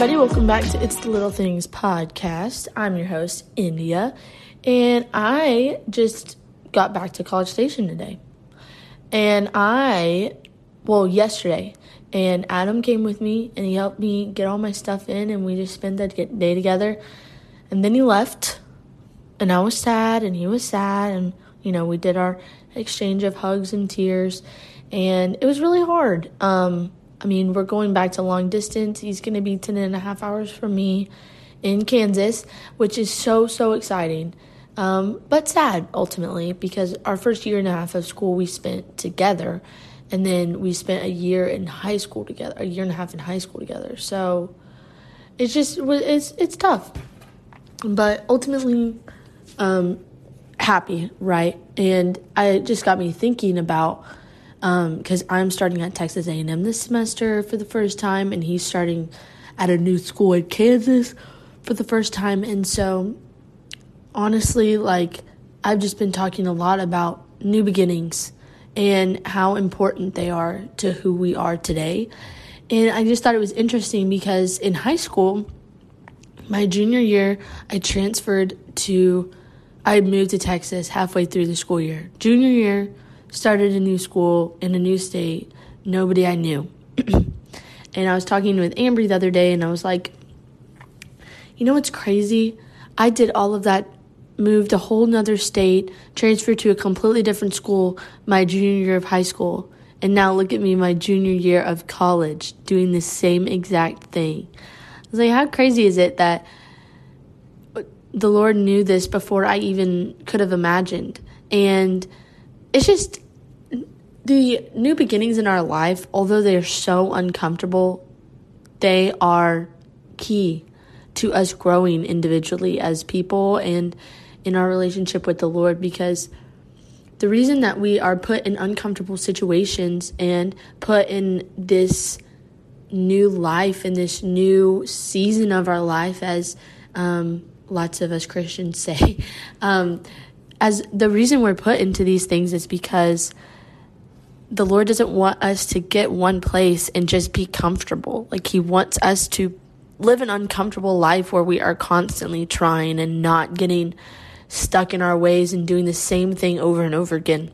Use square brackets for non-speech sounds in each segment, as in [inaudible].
everybody. Welcome back to It's the Little Things podcast. I'm your host, India, and I just got back to College Station today. And I, well, yesterday, and Adam came with me and he helped me get all my stuff in, and we just spent that day together. And then he left, and I was sad, and he was sad, and you know, we did our exchange of hugs and tears, and it was really hard. Um, I mean, we're going back to long distance. He's going to be 10 and a half hours from me in Kansas, which is so, so exciting. Um, but sad ultimately because our first year and a half of school we spent together, and then we spent a year in high school together, a year and a half in high school together. So it's just it's it's tough, but ultimately um, happy, right? And I just got me thinking about because um, I'm starting at Texas A&M this semester for the first time, and he's starting at a new school in Kansas for the first time. And so, honestly, like I've just been talking a lot about new beginnings and how important they are to who we are today. And I just thought it was interesting because in high school, my junior year, I transferred to, I moved to Texas halfway through the school year. Junior year, started a new school in a new state, nobody I knew. [clears throat] and I was talking with Ambry the other day, and I was like, you know what's crazy? I did all of that, moved a whole nother state, transferred to a completely different school my junior year of high school. And now look at me, my junior year of college, doing the same exact thing. I was like, how crazy is it that the Lord knew this before I even could have imagined? And it's just the new beginnings in our life, although they are so uncomfortable, they are key to us growing individually as people and in our relationship with the Lord because the reason that we are put in uncomfortable situations and put in this new life in this new season of our life as um, lots of us christians say [laughs] um, as the reason we're put into these things is because the Lord doesn't want us to get one place and just be comfortable. Like He wants us to live an uncomfortable life where we are constantly trying and not getting stuck in our ways and doing the same thing over and over again.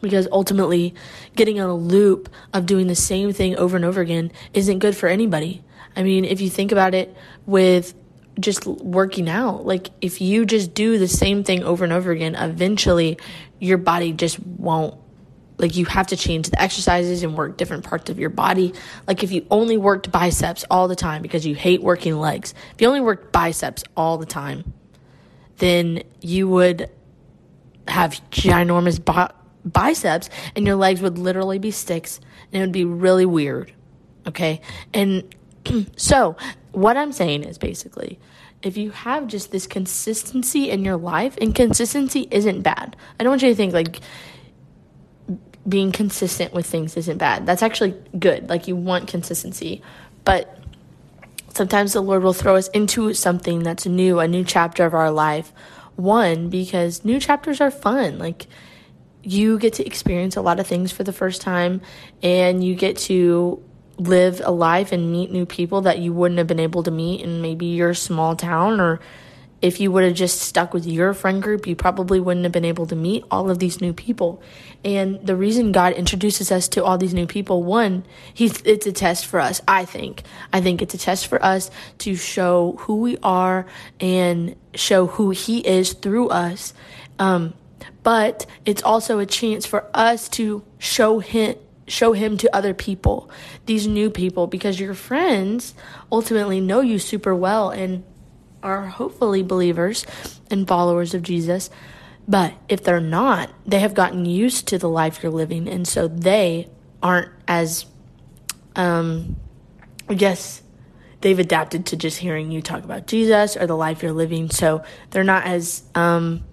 Because ultimately, getting in a loop of doing the same thing over and over again isn't good for anybody. I mean, if you think about it with just working out. Like if you just do the same thing over and over again, eventually your body just won't like you have to change the exercises and work different parts of your body. Like if you only worked biceps all the time because you hate working legs. If you only worked biceps all the time, then you would have ginormous bi- biceps and your legs would literally be sticks and it would be really weird. Okay? And [clears throat] so, what I'm saying is basically if you have just this consistency in your life, and consistency isn't bad. I don't want you to think like being consistent with things isn't bad. That's actually good. Like you want consistency. But sometimes the Lord will throw us into something that's new, a new chapter of our life. One, because new chapters are fun. Like you get to experience a lot of things for the first time and you get to live a life and meet new people that you wouldn't have been able to meet in maybe your small town or if you would have just stuck with your friend group, you probably wouldn't have been able to meet all of these new people. And the reason God introduces us to all these new people, one, he's, it's a test for us, I think. I think it's a test for us to show who we are and show who He is through us. Um, but it's also a chance for us to show Him show him to other people, these new people, because your friends ultimately know you super well and are hopefully believers and followers of Jesus. But if they're not, they have gotten used to the life you're living, and so they aren't as, um, I guess, they've adapted to just hearing you talk about Jesus or the life you're living. So they're not as um,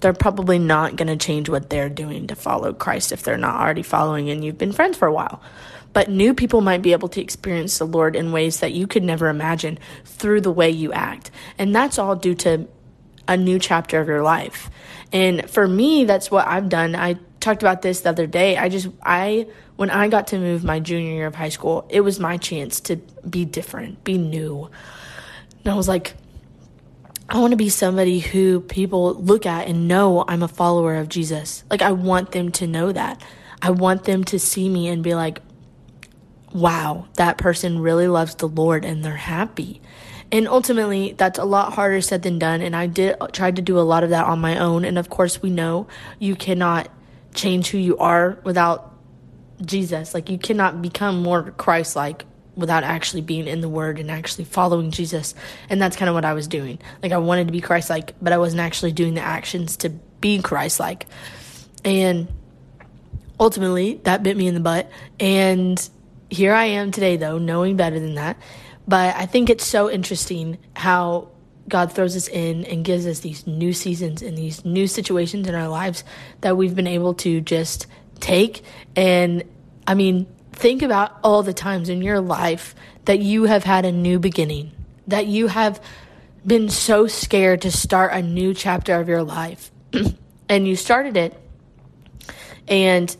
they're probably not going to change what they're doing to follow Christ if they're not already following and you've been friends for a while. But new people might be able to experience the Lord in ways that you could never imagine through the way you act. And that's all due to a new chapter of your life. And for me, that's what I've done. I talked about this the other day. I just, I, when I got to move my junior year of high school, it was my chance to be different, be new. And I was like, I want to be somebody who people look at and know I'm a follower of Jesus. Like, I want them to know that. I want them to see me and be like, wow, that person really loves the Lord and they're happy. And ultimately, that's a lot harder said than done. And I did try to do a lot of that on my own. And of course, we know you cannot change who you are without Jesus. Like, you cannot become more Christ like without actually being in the Word and actually following Jesus. And that's kind of what I was doing. Like, I wanted to be Christ like, but I wasn't actually doing the actions to be Christ like. And ultimately, that bit me in the butt. And here I am today, though, knowing better than that. But I think it's so interesting how God throws us in and gives us these new seasons and these new situations in our lives that we've been able to just take. And I mean, think about all the times in your life that you have had a new beginning, that you have been so scared to start a new chapter of your life. [clears throat] and you started it. And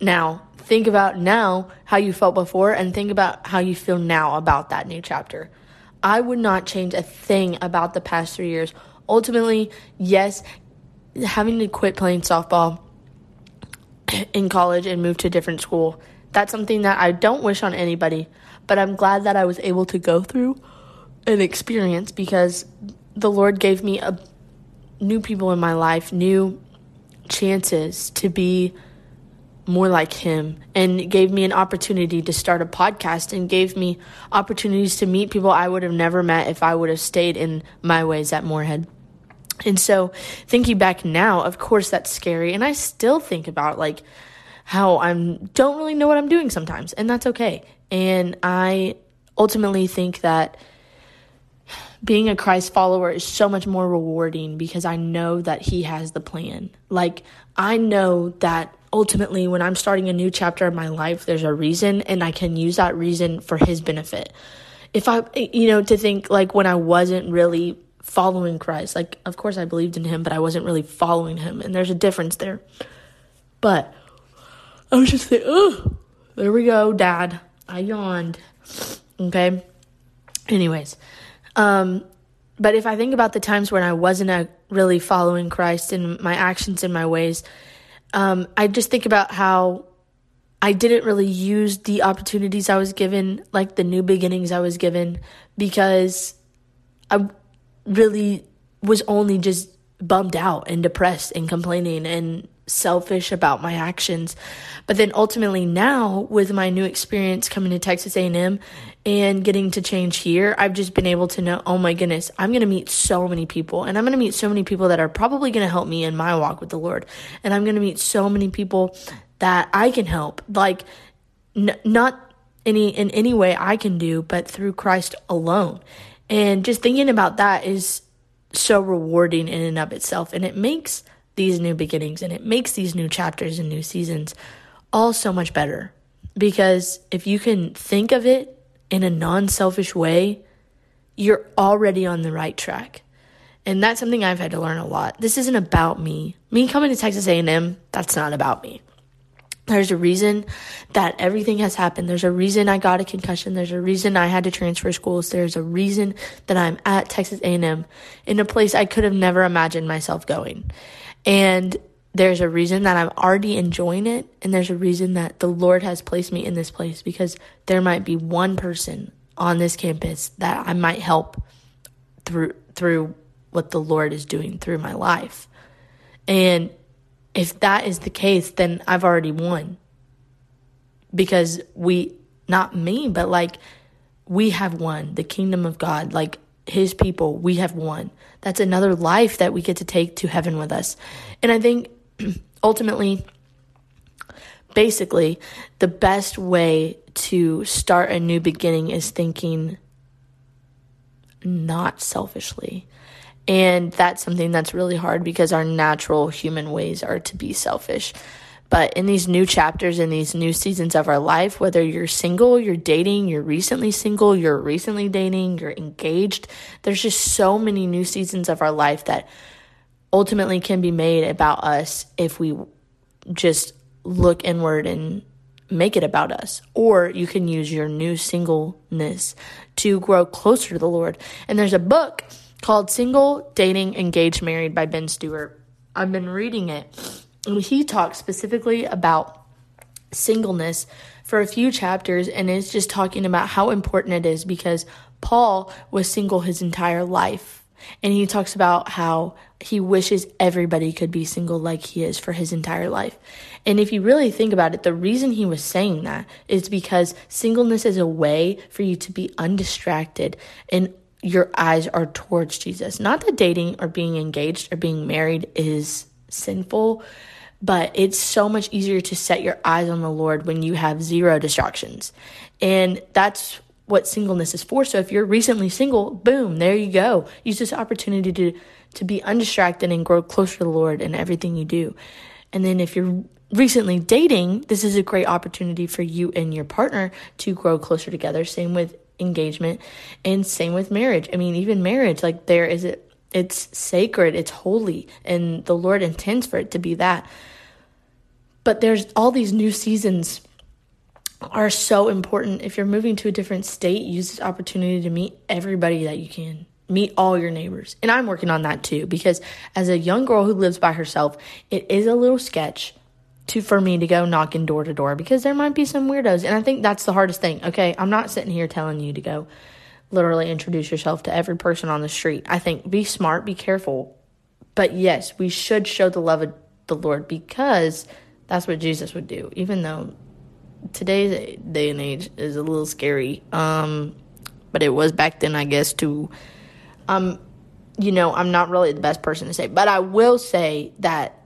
now think about now how you felt before and think about how you feel now about that new chapter. I would not change a thing about the past three years. Ultimately, yes, having to quit playing softball [clears throat] in college and move to a different school, that's something that I don't wish on anybody, but I'm glad that I was able to go through an experience because the Lord gave me a new people in my life, new chances to be more like him and gave me an opportunity to start a podcast and gave me opportunities to meet people I would have never met if I would have stayed in my ways at Moorhead. And so thinking back now, of course that's scary and I still think about like how I'm don't really know what I'm doing sometimes and that's okay. And I ultimately think that being a Christ follower is so much more rewarding because I know that he has the plan. Like I know that ultimately, when I'm starting a new chapter of my life, there's a reason, and I can use that reason for His benefit. If I, you know, to think like when I wasn't really following Christ, like, of course I believed in Him, but I wasn't really following Him, and there's a difference there. But I was just like, oh, there we go, Dad. I yawned. Okay. Anyways, um, but if I think about the times when I wasn't a, really following Christ in my actions and my ways, um, I just think about how I didn't really use the opportunities I was given, like the new beginnings I was given, because I really was only just bummed out and depressed and complaining and selfish about my actions. But then ultimately now with my new experience coming to Texas A&M and getting to change here, I've just been able to know, oh my goodness, I'm going to meet so many people and I'm going to meet so many people that are probably going to help me in my walk with the Lord. And I'm going to meet so many people that I can help. Like n- not any in any way I can do, but through Christ alone. And just thinking about that is so rewarding in and of itself and it makes these new beginnings and it makes these new chapters and new seasons all so much better. Because if you can think of it in a non selfish way, you're already on the right track. And that's something I've had to learn a lot. This isn't about me. Me coming to Texas A&M, that's not about me. There's a reason that everything has happened. There's a reason I got a concussion. There's a reason I had to transfer schools. There's a reason that I'm at Texas A&M in a place I could have never imagined myself going. And there's a reason that I'm already enjoying it, and there's a reason that the Lord has placed me in this place because there might be one person on this campus that I might help through through what the Lord is doing through my life. And if that is the case, then I've already won. Because we not me, but like we have won the kingdom of God. Like his people, we have won. That's another life that we get to take to heaven with us. And I think [clears throat] ultimately, basically, the best way to start a new beginning is thinking not selfishly. And that's something that's really hard because our natural human ways are to be selfish. But in these new chapters, in these new seasons of our life, whether you're single, you're dating, you're recently single, you're recently dating, you're engaged, there's just so many new seasons of our life that ultimately can be made about us if we just look inward and make it about us. Or you can use your new singleness to grow closer to the Lord. And there's a book called Single, Dating, Engaged, Married by Ben Stuart. I've been reading it, he talks specifically about singleness for a few chapters, and it's just talking about how important it is because Paul was single his entire life. And he talks about how he wishes everybody could be single like he is for his entire life. And if you really think about it, the reason he was saying that is because singleness is a way for you to be undistracted and your eyes are towards Jesus. Not that dating or being engaged or being married is sinful, but it's so much easier to set your eyes on the Lord when you have zero distractions. And that's what singleness is for. So if you're recently single, boom, there you go. Use this opportunity to to be undistracted and grow closer to the Lord in everything you do. And then if you're recently dating, this is a great opportunity for you and your partner to grow closer together. Same with engagement and same with marriage. I mean, even marriage, like there is it it's sacred, it's holy, and the Lord intends for it to be that. But there's all these new seasons are so important. If you're moving to a different state, use this opportunity to meet everybody that you can. Meet all your neighbors. And I'm working on that too because as a young girl who lives by herself, it is a little sketch to for me to go knocking door to door because there might be some weirdos and I think that's the hardest thing. Okay, I'm not sitting here telling you to go literally introduce yourself to every person on the street. I think be smart, be careful. But yes, we should show the love of the Lord because that's what Jesus would do, even though today's day and age is a little scary. Um, but it was back then, I guess. To, um, you know, I'm not really the best person to say, but I will say that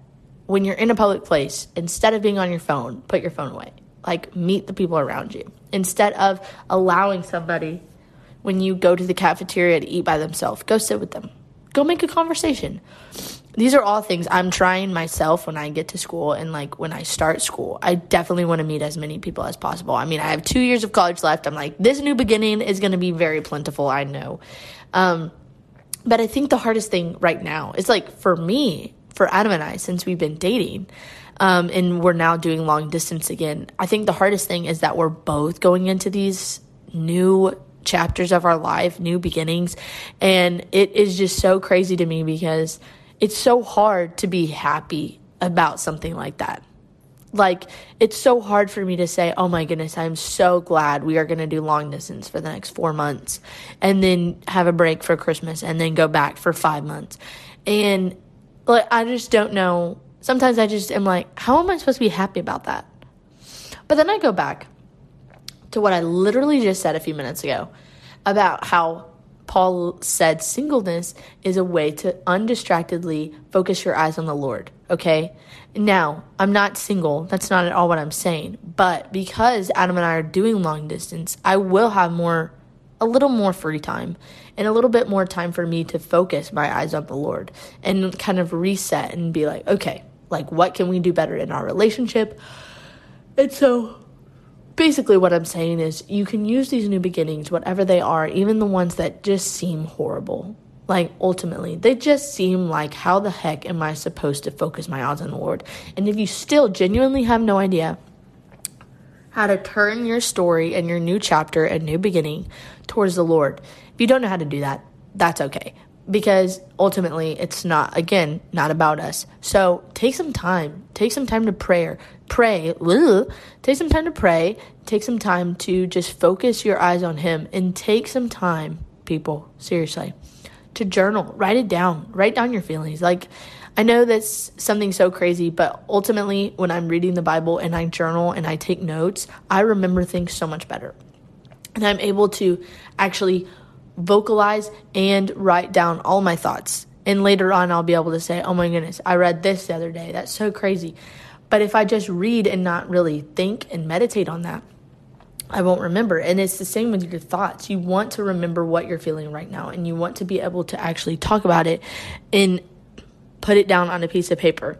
when you're in a public place, instead of being on your phone, put your phone away. Like meet the people around you instead of allowing somebody when you go to the cafeteria to eat by themselves. Go sit with them. Go make a conversation these are all things I'm trying myself when I get to school and like when I start school. I definitely want to meet as many people as possible. I mean, I have two years of college left. I'm like, this new beginning is going to be very plentiful. I know. Um, but I think the hardest thing right now is like for me, for Adam and I, since we've been dating, um, and we're now doing long distance again, I think the hardest thing is that we're both going into these new chapters of our life, new beginnings. And it is just so crazy to me because it's so hard to be happy about something like that. Like, it's so hard for me to say, oh my goodness, I'm so glad we are going to do long distance for the next four months and then have a break for Christmas and then go back for five months. And, like, I just don't know. Sometimes I just am like, how am I supposed to be happy about that? But then I go back to what I literally just said a few minutes ago about how Paul said singleness is a way to undistractedly focus your eyes on the Lord, okay? Now, I'm not single. That's not at all what I'm saying. But because Adam and I are doing long distance, I will have more, a little more free time and a little bit more time for me to focus my eyes on the Lord and kind of reset and be like, okay, like what can we do better in our relationship? And so basically what I'm saying is you can use these new beginnings, whatever they are, even the ones that just seem horrible. Like ultimately, they just seem like how the heck am I supposed to focus my eyes on the Lord? And if you still genuinely have no idea how to turn your story and your new chapter and new beginning towards the Lord, if you don't know how to do that, that's okay because ultimately it's not again not about us so take some time take some time to prayer pray. Take some time to pray. Take some time to just focus your eyes on him and take some time people seriously to journal. Write it down. Write down your feelings. Like i know that's something so crazy but ultimately when i'm reading the bible and i journal and i take notes i remember things so much better. And i'm able to actually vocalize and write down all my thoughts. And later on, I'll be able to say, oh my goodness, I read this the other day. That's so crazy. But if I just read and not really think and meditate on that, I won't remember. And it's the same with your thoughts. You want to remember what you're feeling right now, and you want to be able to actually talk about it and put it down on a piece of paper.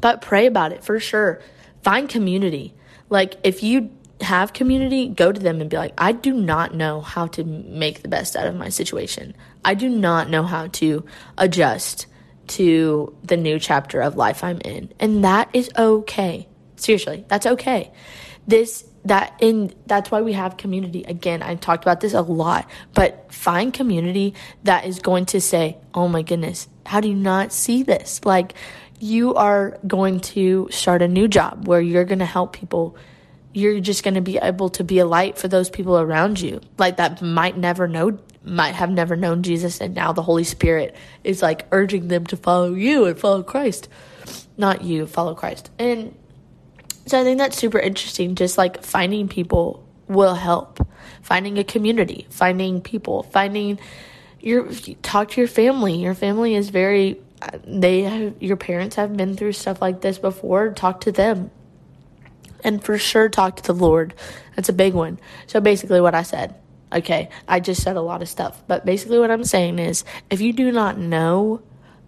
But pray about it for sure. Find community. Like, if you have community, go to them and be like, I do not know how to make the best out of my situation. I do not know how to adjust to the new chapter of life I'm in. And that is okay. Seriously, that's okay. This that in that's why we have community. Again, I talked about this a lot, but find community that is going to say, "Oh my goodness, how do you not see this?" Like you are going to start a new job where you're going to help people you're just going to be able to be a light for those people around you like that might never know might have never known Jesus and now the Holy Spirit is like urging them to follow you and follow Christ. Not you follow Christ. And so I think that's super interesting just like finding people will help. Finding a community finding people finding your talk to your family. Your family is very they have your parents have been through stuff like this before. Talk to them. And for sure talk to the lord. That's a big one. So basically what i said okay i just said a lot of stuff but basically what i'm saying is if you do not know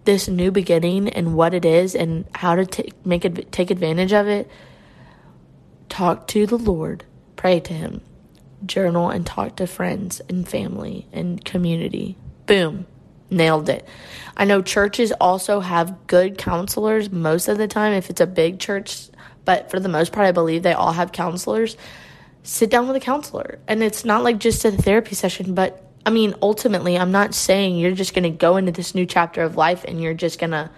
this new beginning and what it is and how to t- make it take advantage of it talk to the lord pray to him journal and talk to friends and family and community boom nailed it. I know churches also have good counselors most of the time if it's a big church, but for the most part, I believe they all have counselors. Sit down with a counselor. And it's not like just a therapy session, but I mean, ultimately, I'm not saying you're just going to go into this new chapter of life and you're just going to,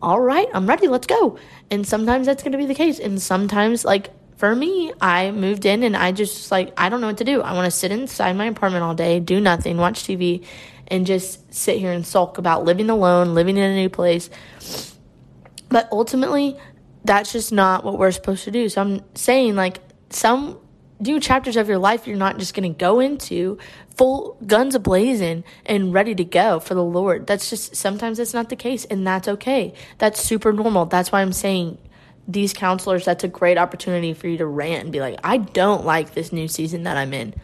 all right, I'm ready, let's go. And sometimes that's going to be the case. And sometimes, like, for me, I moved in and I just like I don't know what to do. I want to sit inside my apartment all day, do nothing, watch TV, and just sit here and sulk about living alone, living in a new place. But ultimately, that's just not what we're supposed to do. So I'm saying, like, some new chapters of your life you're not just going to go into full guns ablazing and ready to go for the Lord. That's just sometimes that's not the case, and that's okay. That's super normal. That's why I'm saying these counselors, that's a great opportunity for you to rant and be like, I don't like this new season that I'm in.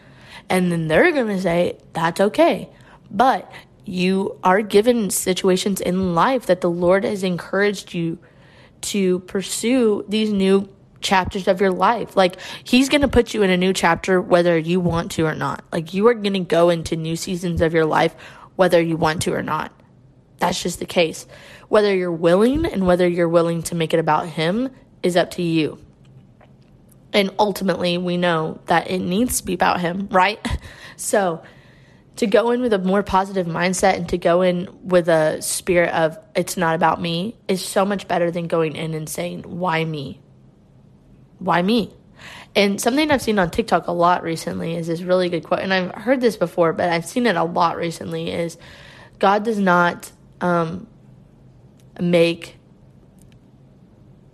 And then they're going to say, that's okay. But you are given situations in life that the Lord has encouraged you to pursue these new chapters of your life. Like he's going to put you in a new chapter whether you want to or not. Like you are going to go into new seasons of your life whether you want to or not. That's just the case. Whether you're willing and whether you're willing to make it about him is up to you. And ultimately, we know that it needs to be about him, right? [laughs] So, to go in with a more positive mindset and to go in with a spirit of it's not about me is so much better than going in and saying why me why me and something i've seen on tiktok a lot recently is this really good quote and i've heard this before but i've seen it a lot recently is god does not um, make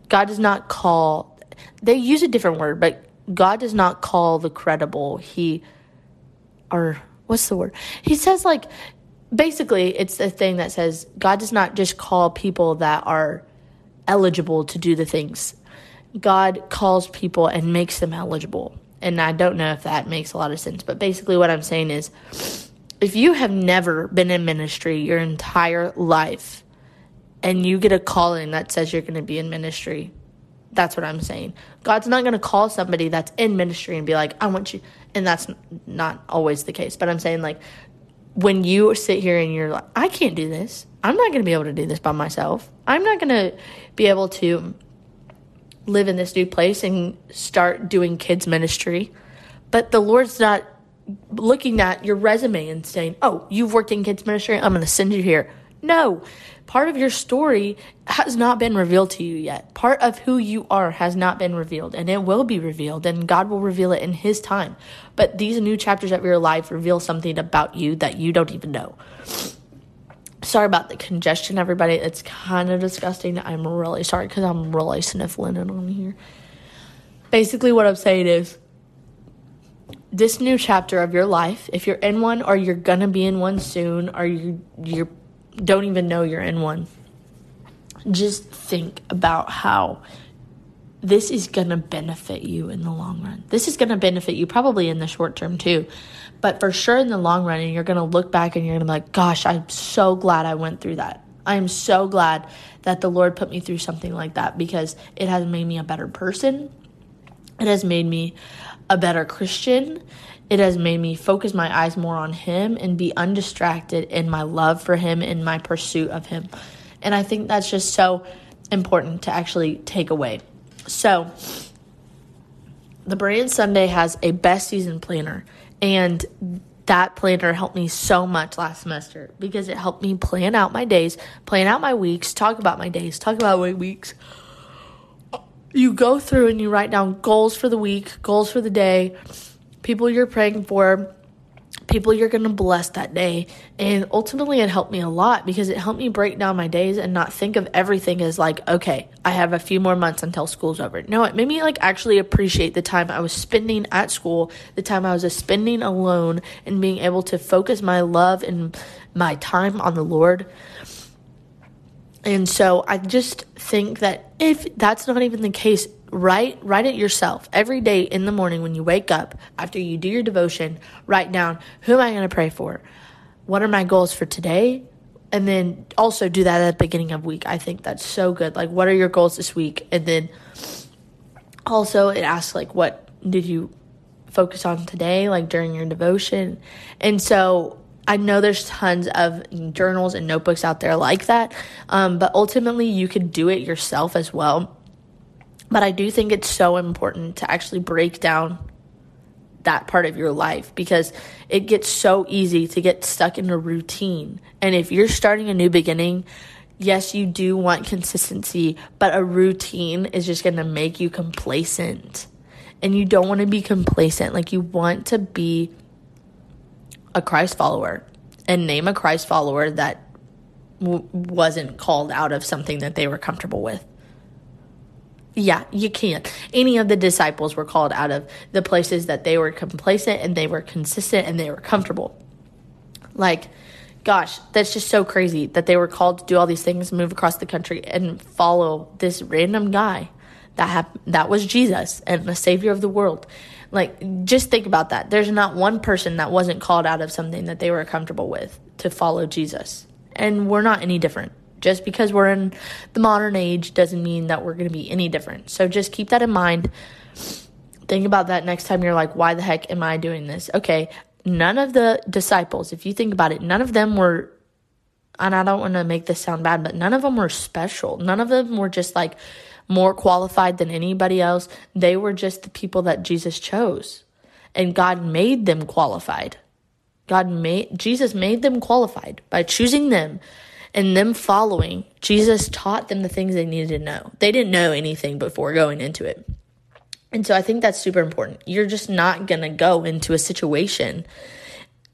god does not call they use a different word but god does not call the credible he or what's the word? He says like basically it's a thing that says God does not just call people that are eligible to do the things. God calls people and makes them eligible. And I don't know if that makes a lot of sense, but basically what I'm saying is if you have never been in ministry your entire life and you get a calling that says you're going to be in ministry, that's what I'm saying. God's not going to call somebody that's in ministry and be like, I want you. And that's not always the case. But I'm saying, like, when you sit here and you're like, I can't do this. I'm not going to be able to do this by myself. I'm not going to be able to live in this new place and start doing kids' ministry. But the Lord's not looking at your resume and saying, Oh, you've worked in kids' ministry. I'm going to send you here. No, part of your story has not been revealed to you yet. Part of who you are has not been revealed, and it will be revealed, and God will reveal it in His time. But these new chapters of your life reveal something about you that you don't even know. Sorry about the congestion, everybody. It's kind of disgusting. I'm really sorry because I'm really sniffling it on here. Basically, what I'm saying is this new chapter of your life, if you're in one or you're gonna be in one soon, or you you're don't even know you're in one. Just think about how this is going to benefit you in the long run. This is going to benefit you probably in the short term too, but for sure in the long run, and you're going to look back and you're going to be like, gosh, I'm so glad I went through that. I am so glad that the Lord put me through something like that because it has made me a better person. It has made me a better Christian. It has made me focus my eyes more on Him and be undistracted in my love for Him and my pursuit of Him. And I think that's just so important to actually take away. So, the Brand Sunday has a best season planner, and that planner helped me so much last semester because it helped me plan out my days, plan out my weeks, talk about my days, talk about my weeks. You go through and you write down goals for the week, goals for the day, people you're praying for, people you're going to bless that day. And ultimately, it helped me a lot because it helped me break down my days and not think of everything as like, okay, I have a few more months until school's over. No, it made me like actually appreciate the time I was spending at school, the time I was spending alone, and being able to focus my love and my time on the Lord. And so I just think that if that's not even the case, write write it yourself every day in the morning when you wake up after you do your devotion. Write down who am i going to pray for? What are my goals for today? And then also do that at the beginning of week. I think that's so good. Like what are your goals this week? And then also it asks like what did you focus on today like during your devotion? And so I know there's tons of journals and notebooks out there like that, um, but ultimately you can do it yourself as well. But I do think it's so important to actually break down that part of your life because it gets so easy to get stuck in a routine. And if you're starting a new beginning, yes, you do want consistency, but a routine is just going to make you complacent. And you don't want to be complacent. Like, you want to be a Christ follower and name a Christ follower that w- wasn't called out of something that they were comfortable with. Yeah, you can't. Any of the disciples were called out of the places that they were complacent and they were consistent and they were comfortable. Like, gosh, that's just so crazy that they were called to do all these things, move across the country, and follow this random guy that that was Jesus and the Savior of the world. Like, just think about that. There's not one person that wasn't called out of something that they were comfortable with to follow Jesus, and we're not any different. Just because we're in the modern age doesn't mean that we're going to be any different. So just keep that in mind. Think about that next time you're like, why the heck am I doing this? Okay, none of the disciples, if you think about it, none of them were, and I don't want to make this sound bad, but none of them were special. None of them were just like more qualified than anybody else. They were just the people that Jesus chose. And God made them qualified. God made, Jesus made them qualified by choosing them and them following, Jesus taught them the things they needed to know. They didn't know anything before going into it. And so I think that's super important. You're just not going to go into a situation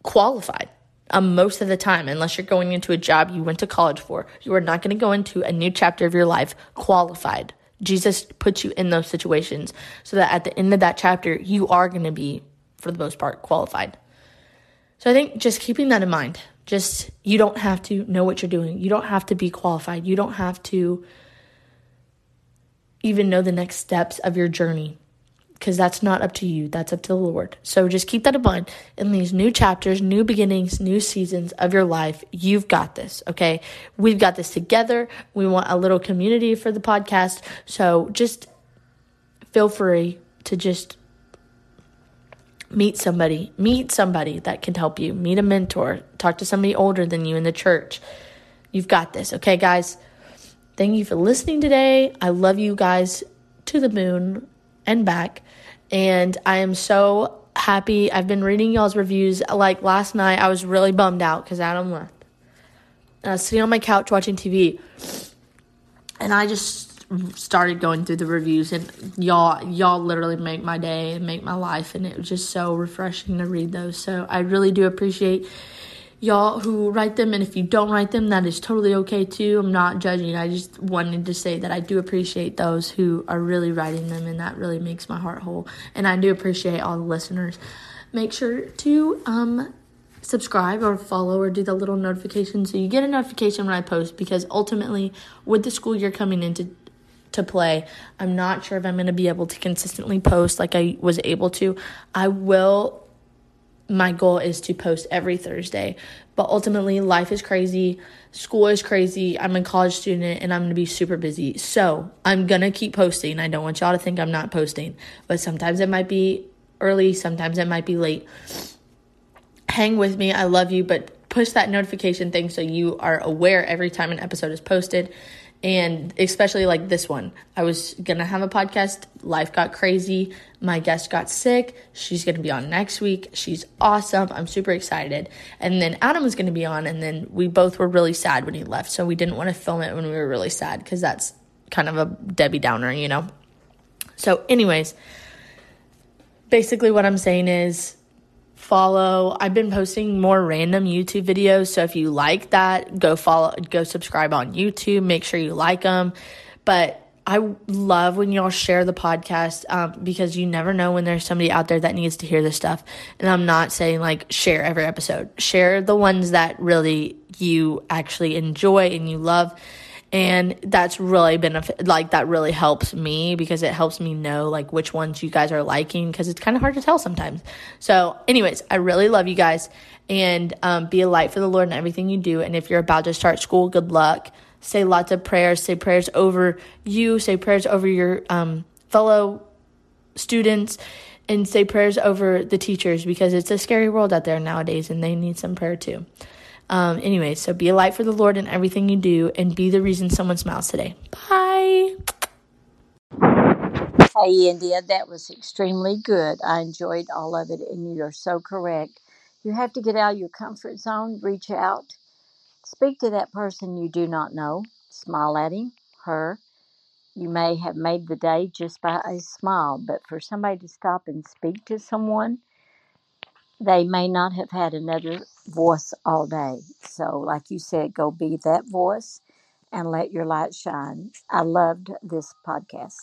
qualified. Um, most of the time, unless you're going into a job you went to college for, you are not going to go into a new chapter of your life qualified. Jesus puts you in those situations so that at the end of that chapter, you are going to be, for the most part, qualified. So I think just keeping that in mind. Just, you don't have to know what you're doing. You don't have to be qualified. You don't have to even know the next steps of your journey because that's not up to you. That's up to the Lord. So just keep that in mind. In these new chapters, new beginnings, new seasons of your life, you've got this, okay? We've got this together. We want a little community for the podcast. So just feel free to just meet somebody, meet somebody that can help you, meet a mentor, talk to somebody older than you in the church. You've got this, okay, guys? Thank you for listening today. I love you guys to the moon and back. And I am so happy. I've been reading y'all's reviews. Like last night, I was really bummed out because Adam left. And I was sitting on my couch watching TV. And I just started going through the reviews and y'all y'all literally make my day and make my life and it was just so refreshing to read those. So i really do appreciate y'all who write them and if you don't write them that is totally okay too. I'm not judging. I just wanted to say that i do appreciate those who are really writing them and that really makes my heart whole. And i do appreciate all the listeners. Make sure to um subscribe or follow or do the little notification so you get a notification when I post because ultimately with the school year coming into to play. I'm not sure if I'm going to be able to consistently post like I was able to. I will my goal is to post every Thursday. But ultimately, life is crazy, school is crazy. I'm a college student and I'm gonna be super busy. So I'm gonna keep posting. I don't want y'all to think I'm not posting, but sometimes it might be early, sometimes it might be late. Hang with me. I love you, but push that notification thing so you are aware every time an episode is posted and especially like this one. I was gonna have a podcast, life got crazy, my guest got sick, she's gonna be on next week. She's awesome. I'm super excited. And then Adam was gonna be on, and then we both were really sad when he left, so we didn't want to film it when we were really sad because that's kind of a Debbie Downer, you know? So, anyways, basically, what I'm saying is follow. I've been posting more random YouTube videos, so if you like that, go follow, go subscribe on YouTube. Make sure you like them. But I love when y'all share the podcast um, because you never know when there's somebody out there that needs to hear this stuff. And I'm not saying like share every episode, share the ones that really you actually enjoy and you love and that's really benefit like that really helps me because it helps me know like which ones you guys are liking because it's kind of hard to tell sometimes. So anyways i really love you guys. And um, be a light for the lord in everything you do. And if you're about to start school good luck. Say lots of prayers. Say prayers over you. Say prayers over your um, fellow students. And say prayers over the teachers because it's a scary world out there nowadays and they need some prayer too um, anyway, so be a light for the Lord in everything you do and be the reason someone smiles today. Bye. Hey, India, that was extremely good. I enjoyed all of it, and you're so correct. You have to get out of your comfort zone, reach out, speak to that person you do not know, smile at him, her. You may have made the day just by a smile, but for somebody to stop and speak to someone, they may not have had another voice all day. So, like you said, go be that voice and let your light shine. I loved this podcast.